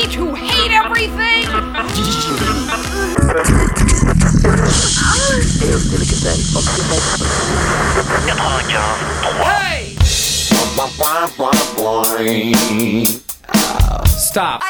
hate who hate everything? Hey! Stop.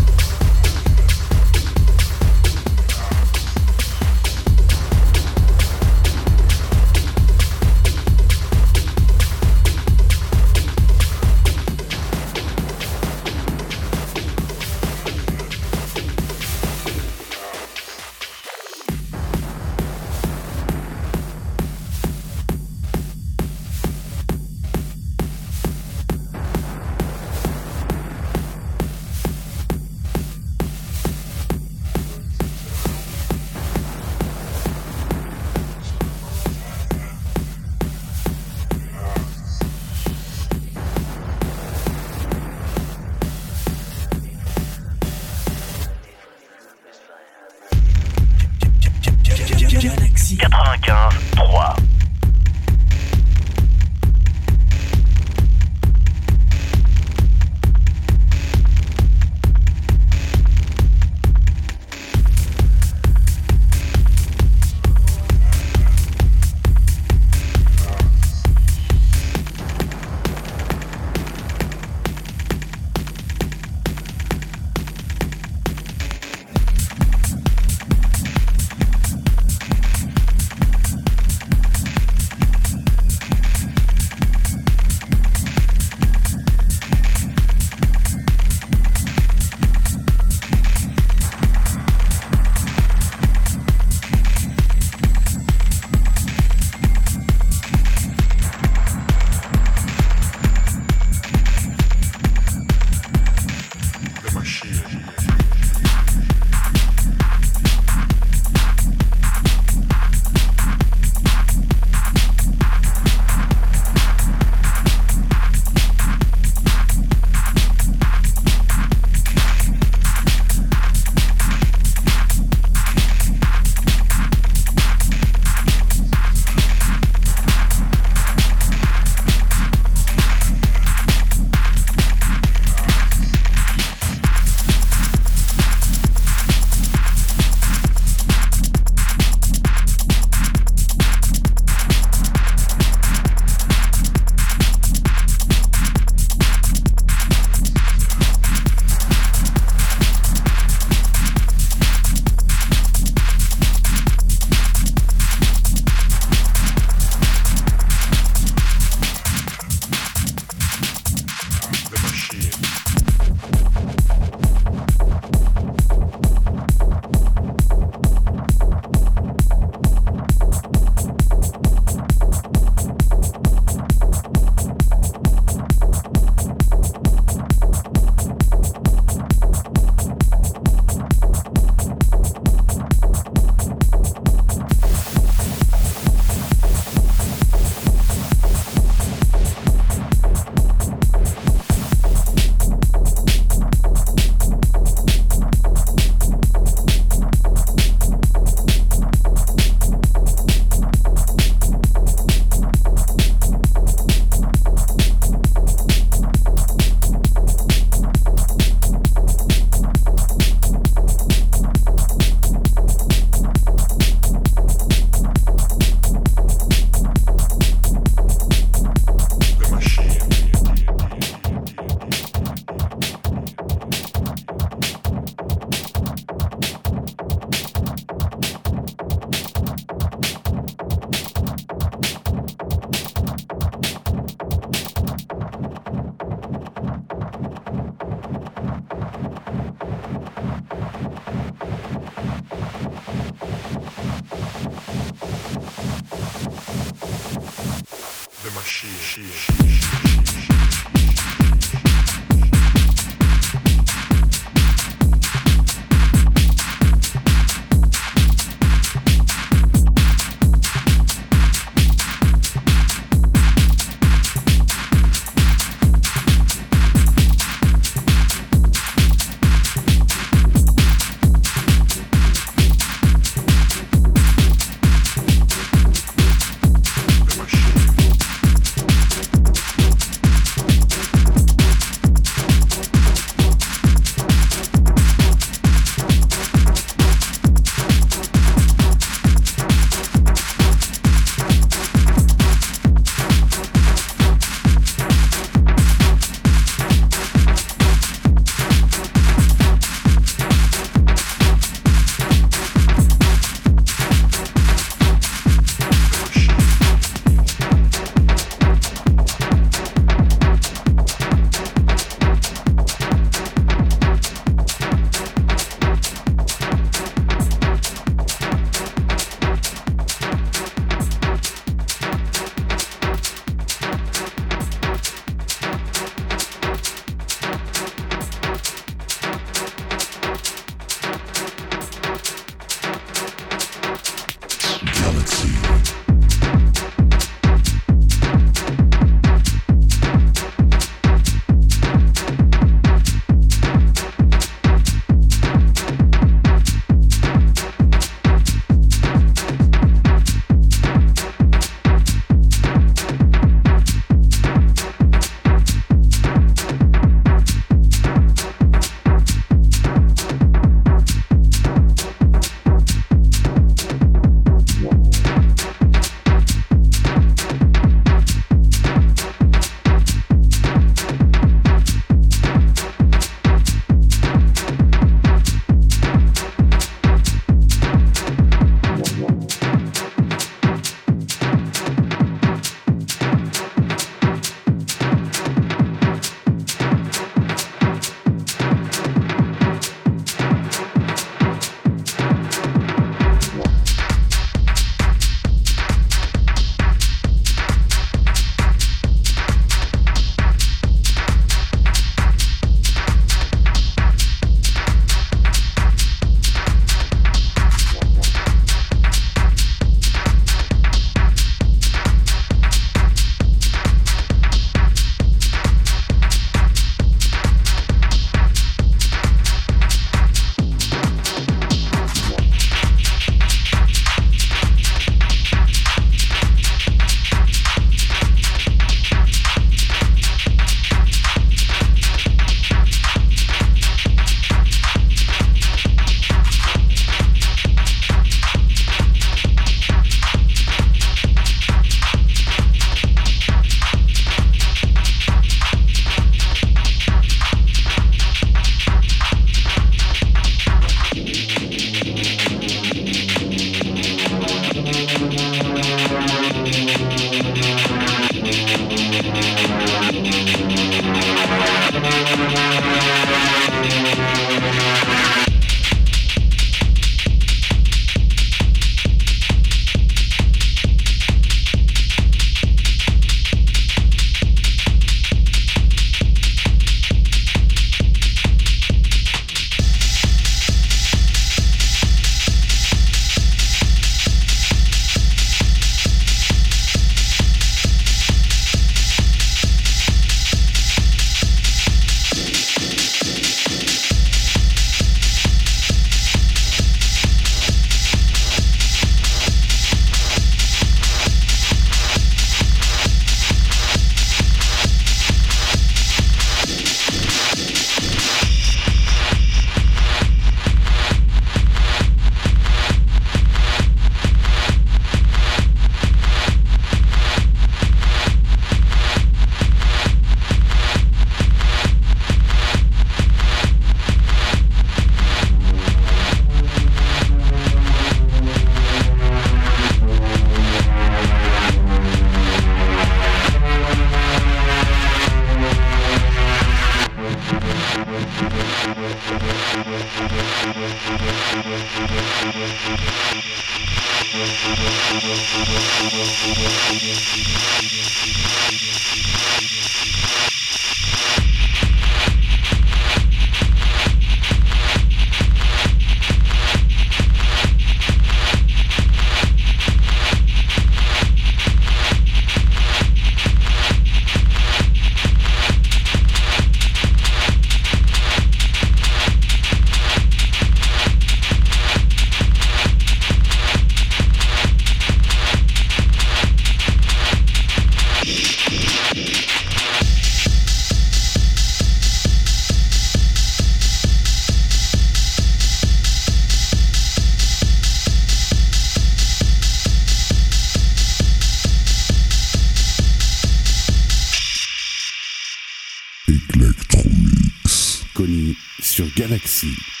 Sur Galaxy.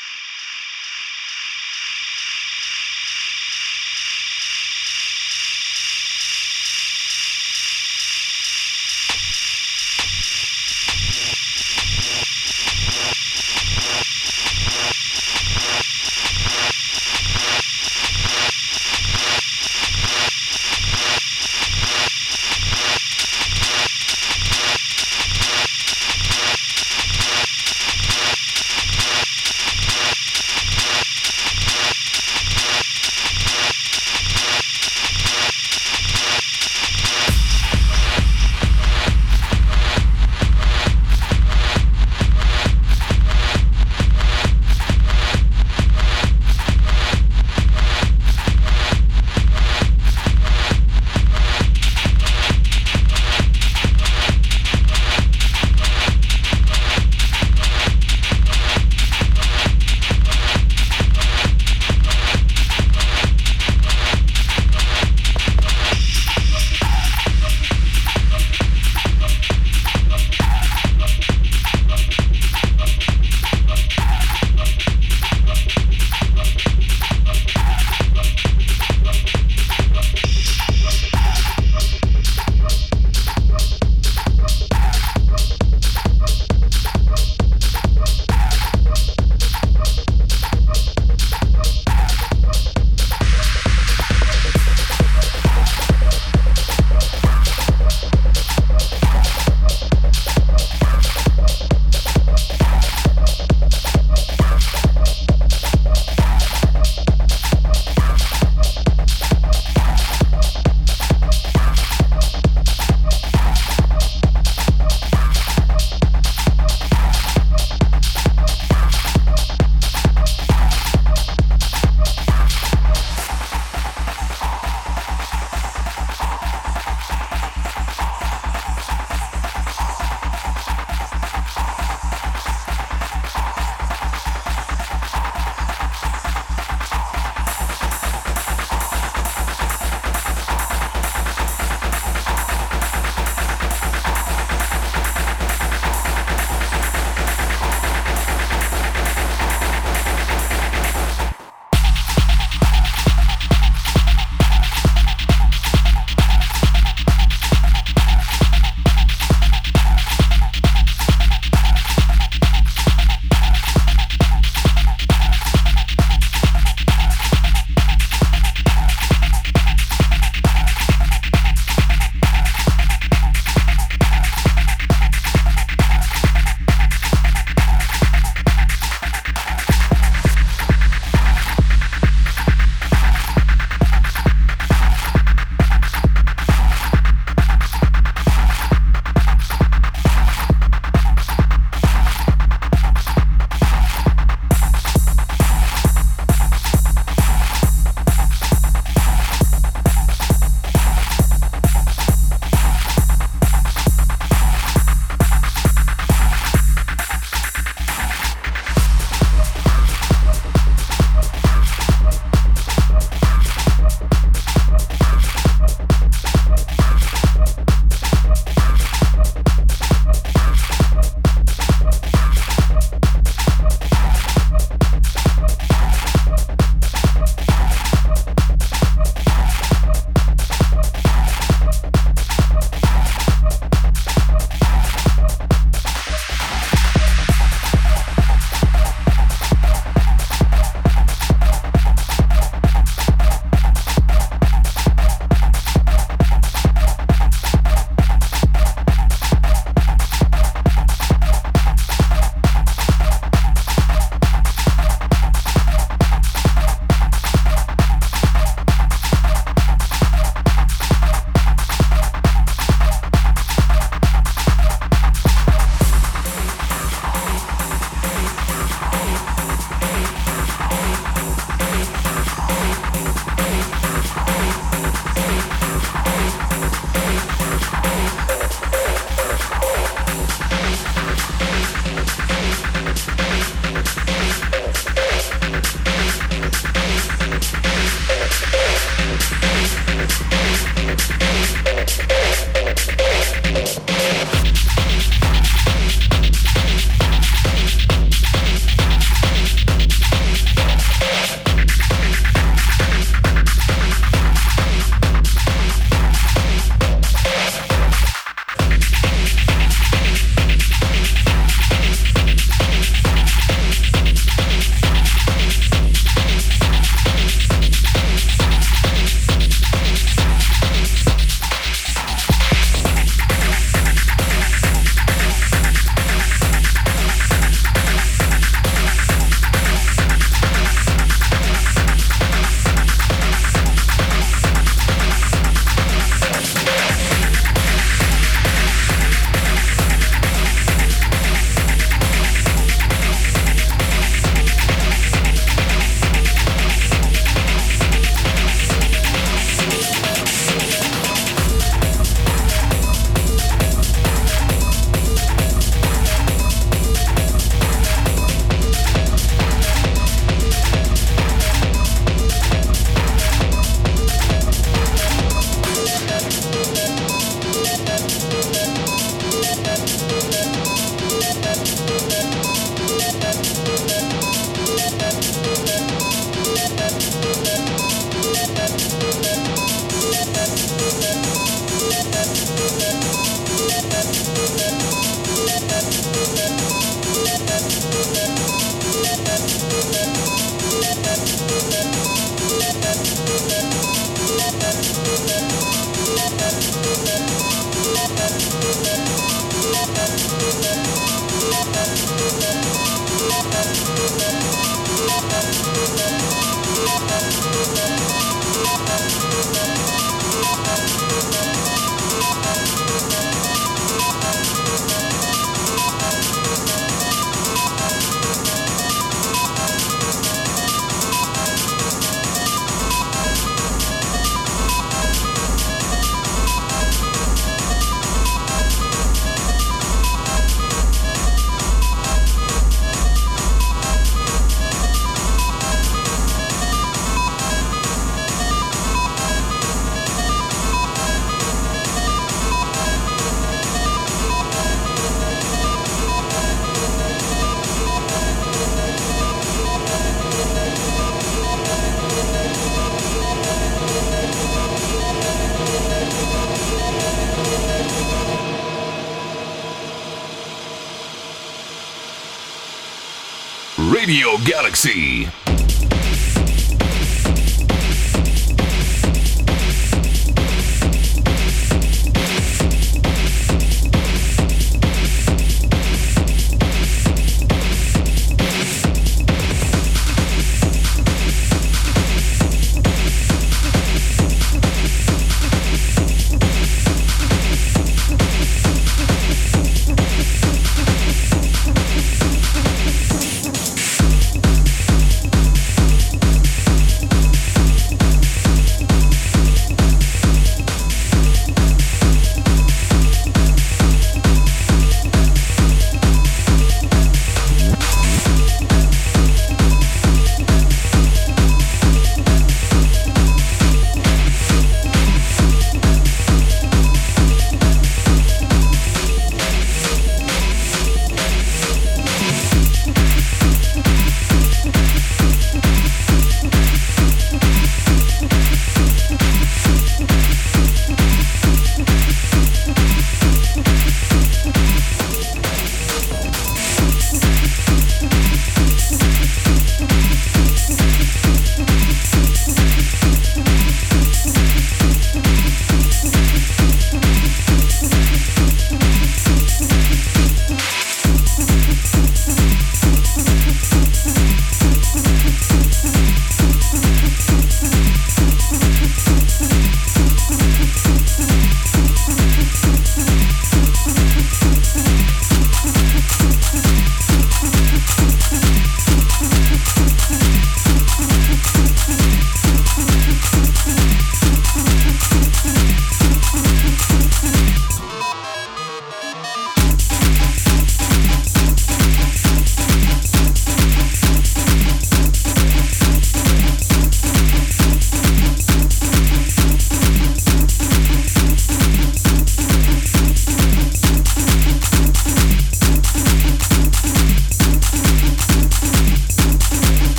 Radio Galaxy.